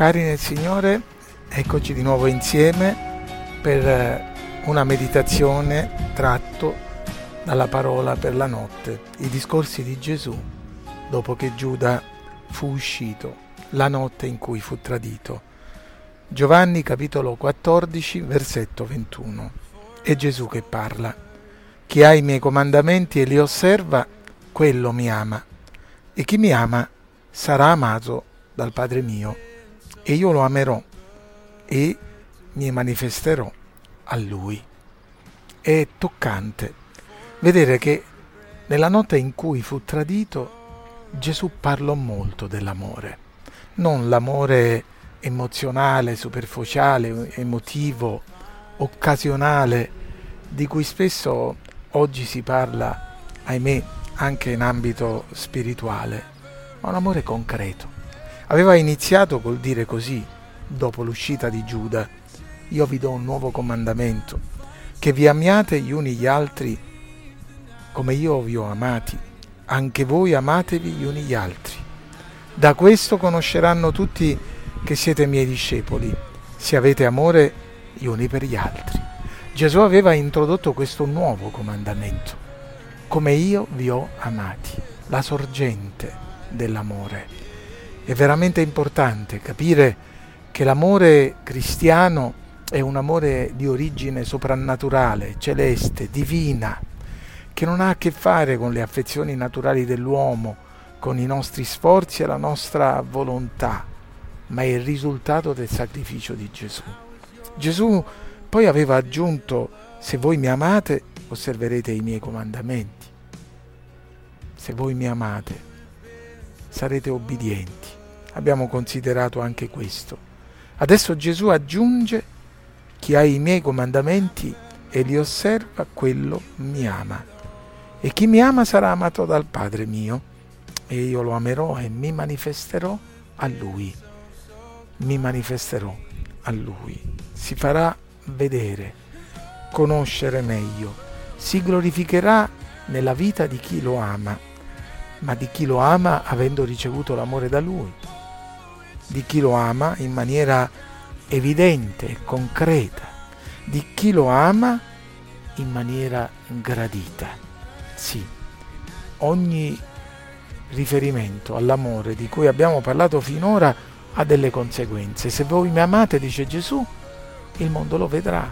Cari nel Signore, eccoci di nuovo insieme per eh, una meditazione tratto dalla parola per la notte, i discorsi di Gesù dopo che Giuda fu uscito, la notte in cui fu tradito. Giovanni capitolo 14 versetto 21. È Gesù che parla. Chi ha i miei comandamenti e li osserva, quello mi ama. E chi mi ama sarà amato dal Padre mio e io lo amerò e mi manifesterò a lui. È toccante vedere che nella notte in cui fu tradito Gesù parlò molto dell'amore, non l'amore emozionale, superficiale, emotivo, occasionale, di cui spesso oggi si parla, ahimè, anche in ambito spirituale, ma un amore concreto Aveva iniziato col dire così, dopo l'uscita di Giuda, io vi do un nuovo comandamento, che vi amiate gli uni gli altri come io vi ho amati, anche voi amatevi gli uni gli altri. Da questo conosceranno tutti che siete miei discepoli, se avete amore gli uni per gli altri. Gesù aveva introdotto questo nuovo comandamento, come io vi ho amati, la sorgente dell'amore. È veramente importante capire che l'amore cristiano è un amore di origine soprannaturale, celeste, divina, che non ha a che fare con le affezioni naturali dell'uomo, con i nostri sforzi e la nostra volontà, ma è il risultato del sacrificio di Gesù. Gesù poi aveva aggiunto, se voi mi amate, osserverete i miei comandamenti. Se voi mi amate, sarete obbedienti. Abbiamo considerato anche questo. Adesso Gesù aggiunge, chi ha i miei comandamenti e li osserva, quello mi ama. E chi mi ama sarà amato dal Padre mio, e io lo amerò e mi manifesterò a Lui. Mi manifesterò a Lui. Si farà vedere, conoscere meglio, si glorificherà nella vita di chi lo ama ma di chi lo ama avendo ricevuto l'amore da lui, di chi lo ama in maniera evidente concreta, di chi lo ama in maniera gradita. Sì, ogni riferimento all'amore di cui abbiamo parlato finora ha delle conseguenze. Se voi mi amate, dice Gesù, il mondo lo vedrà.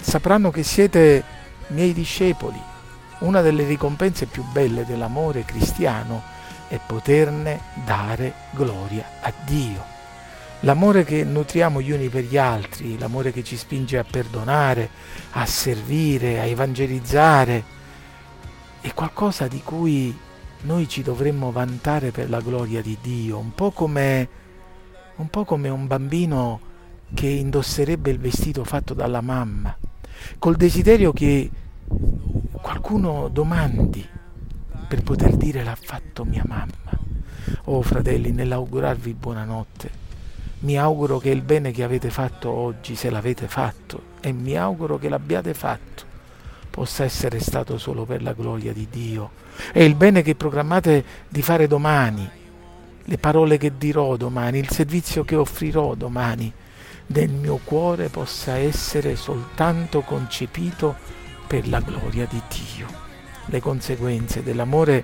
Sapranno che siete miei discepoli una delle ricompense più belle dell'amore cristiano è poterne dare gloria a Dio. L'amore che nutriamo gli uni per gli altri, l'amore che ci spinge a perdonare, a servire, a evangelizzare, è qualcosa di cui noi ci dovremmo vantare per la gloria di Dio, un po' come un, po come un bambino che indosserebbe il vestito fatto dalla mamma, col desiderio che qualcuno domandi per poter dire l'ha fatto mia mamma. Oh fratelli, nell'augurarvi buonanotte, mi auguro che il bene che avete fatto oggi, se l'avete fatto, e mi auguro che l'abbiate fatto, possa essere stato solo per la gloria di Dio. E il bene che programmate di fare domani, le parole che dirò domani, il servizio che offrirò domani, nel mio cuore possa essere soltanto concepito per la gloria di Dio. Le conseguenze dell'amore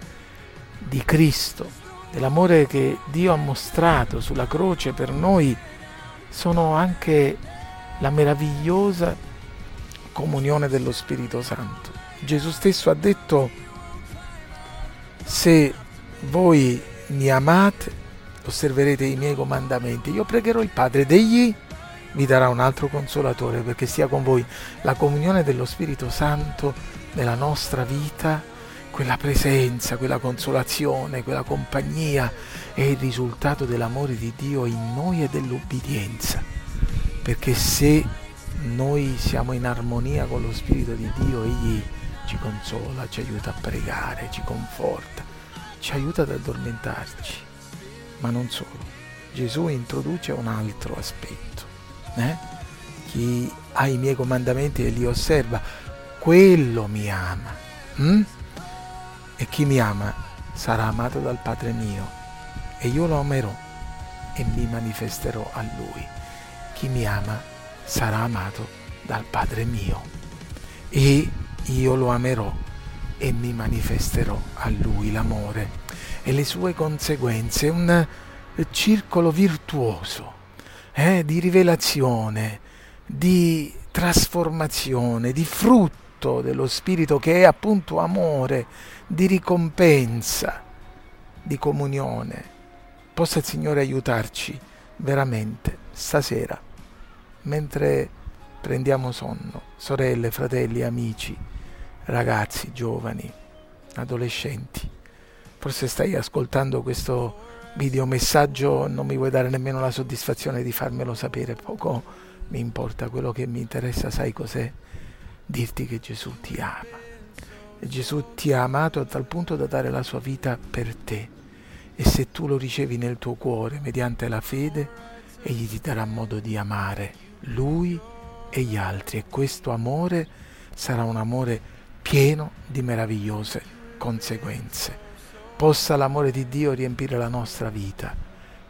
di Cristo, dell'amore che Dio ha mostrato sulla croce per noi, sono anche la meravigliosa comunione dello Spirito Santo. Gesù stesso ha detto, se voi mi amate, osserverete i miei comandamenti. Io pregherò il Padre degli vi darà un altro consolatore perché sia con voi la comunione dello Spirito Santo nella nostra vita, quella presenza, quella consolazione, quella compagnia è il risultato dell'amore di Dio in noi e dell'ubbidienza. Perché se noi siamo in armonia con lo Spirito di Dio, Egli ci consola, ci aiuta a pregare, ci conforta, ci aiuta ad addormentarci. Ma non solo, Gesù introduce un altro aspetto eh? chi ha i miei comandamenti e li osserva, quello mi ama. Mm? E chi mi ama sarà amato dal Padre mio e io lo amerò e mi manifesterò a lui. Chi mi ama sarà amato dal Padre mio e io lo amerò e mi manifesterò a lui l'amore e le sue conseguenze, un circolo virtuoso eh, di rivelazione, di trasformazione, di frutto dello Spirito che è appunto amore, di ricompensa, di comunione. Possa il Signore aiutarci veramente stasera, mentre prendiamo sonno, sorelle, fratelli, amici, ragazzi, giovani, adolescenti. Forse stai ascoltando questo videomessaggio, non mi vuoi dare nemmeno la soddisfazione di farmelo sapere, poco mi importa, quello che mi interessa, sai cos'è? Dirti che Gesù ti ama. E Gesù ti ha amato a tal punto da dare la sua vita per te. E se tu lo ricevi nel tuo cuore mediante la fede, egli ti darà modo di amare lui e gli altri. E questo amore sarà un amore pieno di meravigliose conseguenze possa l'amore di Dio riempire la nostra vita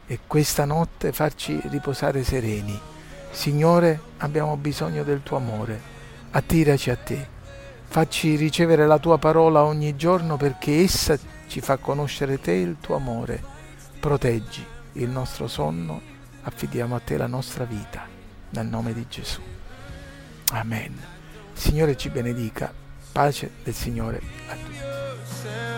e questa notte farci riposare sereni. Signore, abbiamo bisogno del tuo amore, attiraci a te, facci ricevere la tua parola ogni giorno perché essa ci fa conoscere te e il tuo amore. Proteggi il nostro sonno, affidiamo a te la nostra vita, nel nome di Gesù. Amen. Signore ci benedica, pace del Signore a tutti.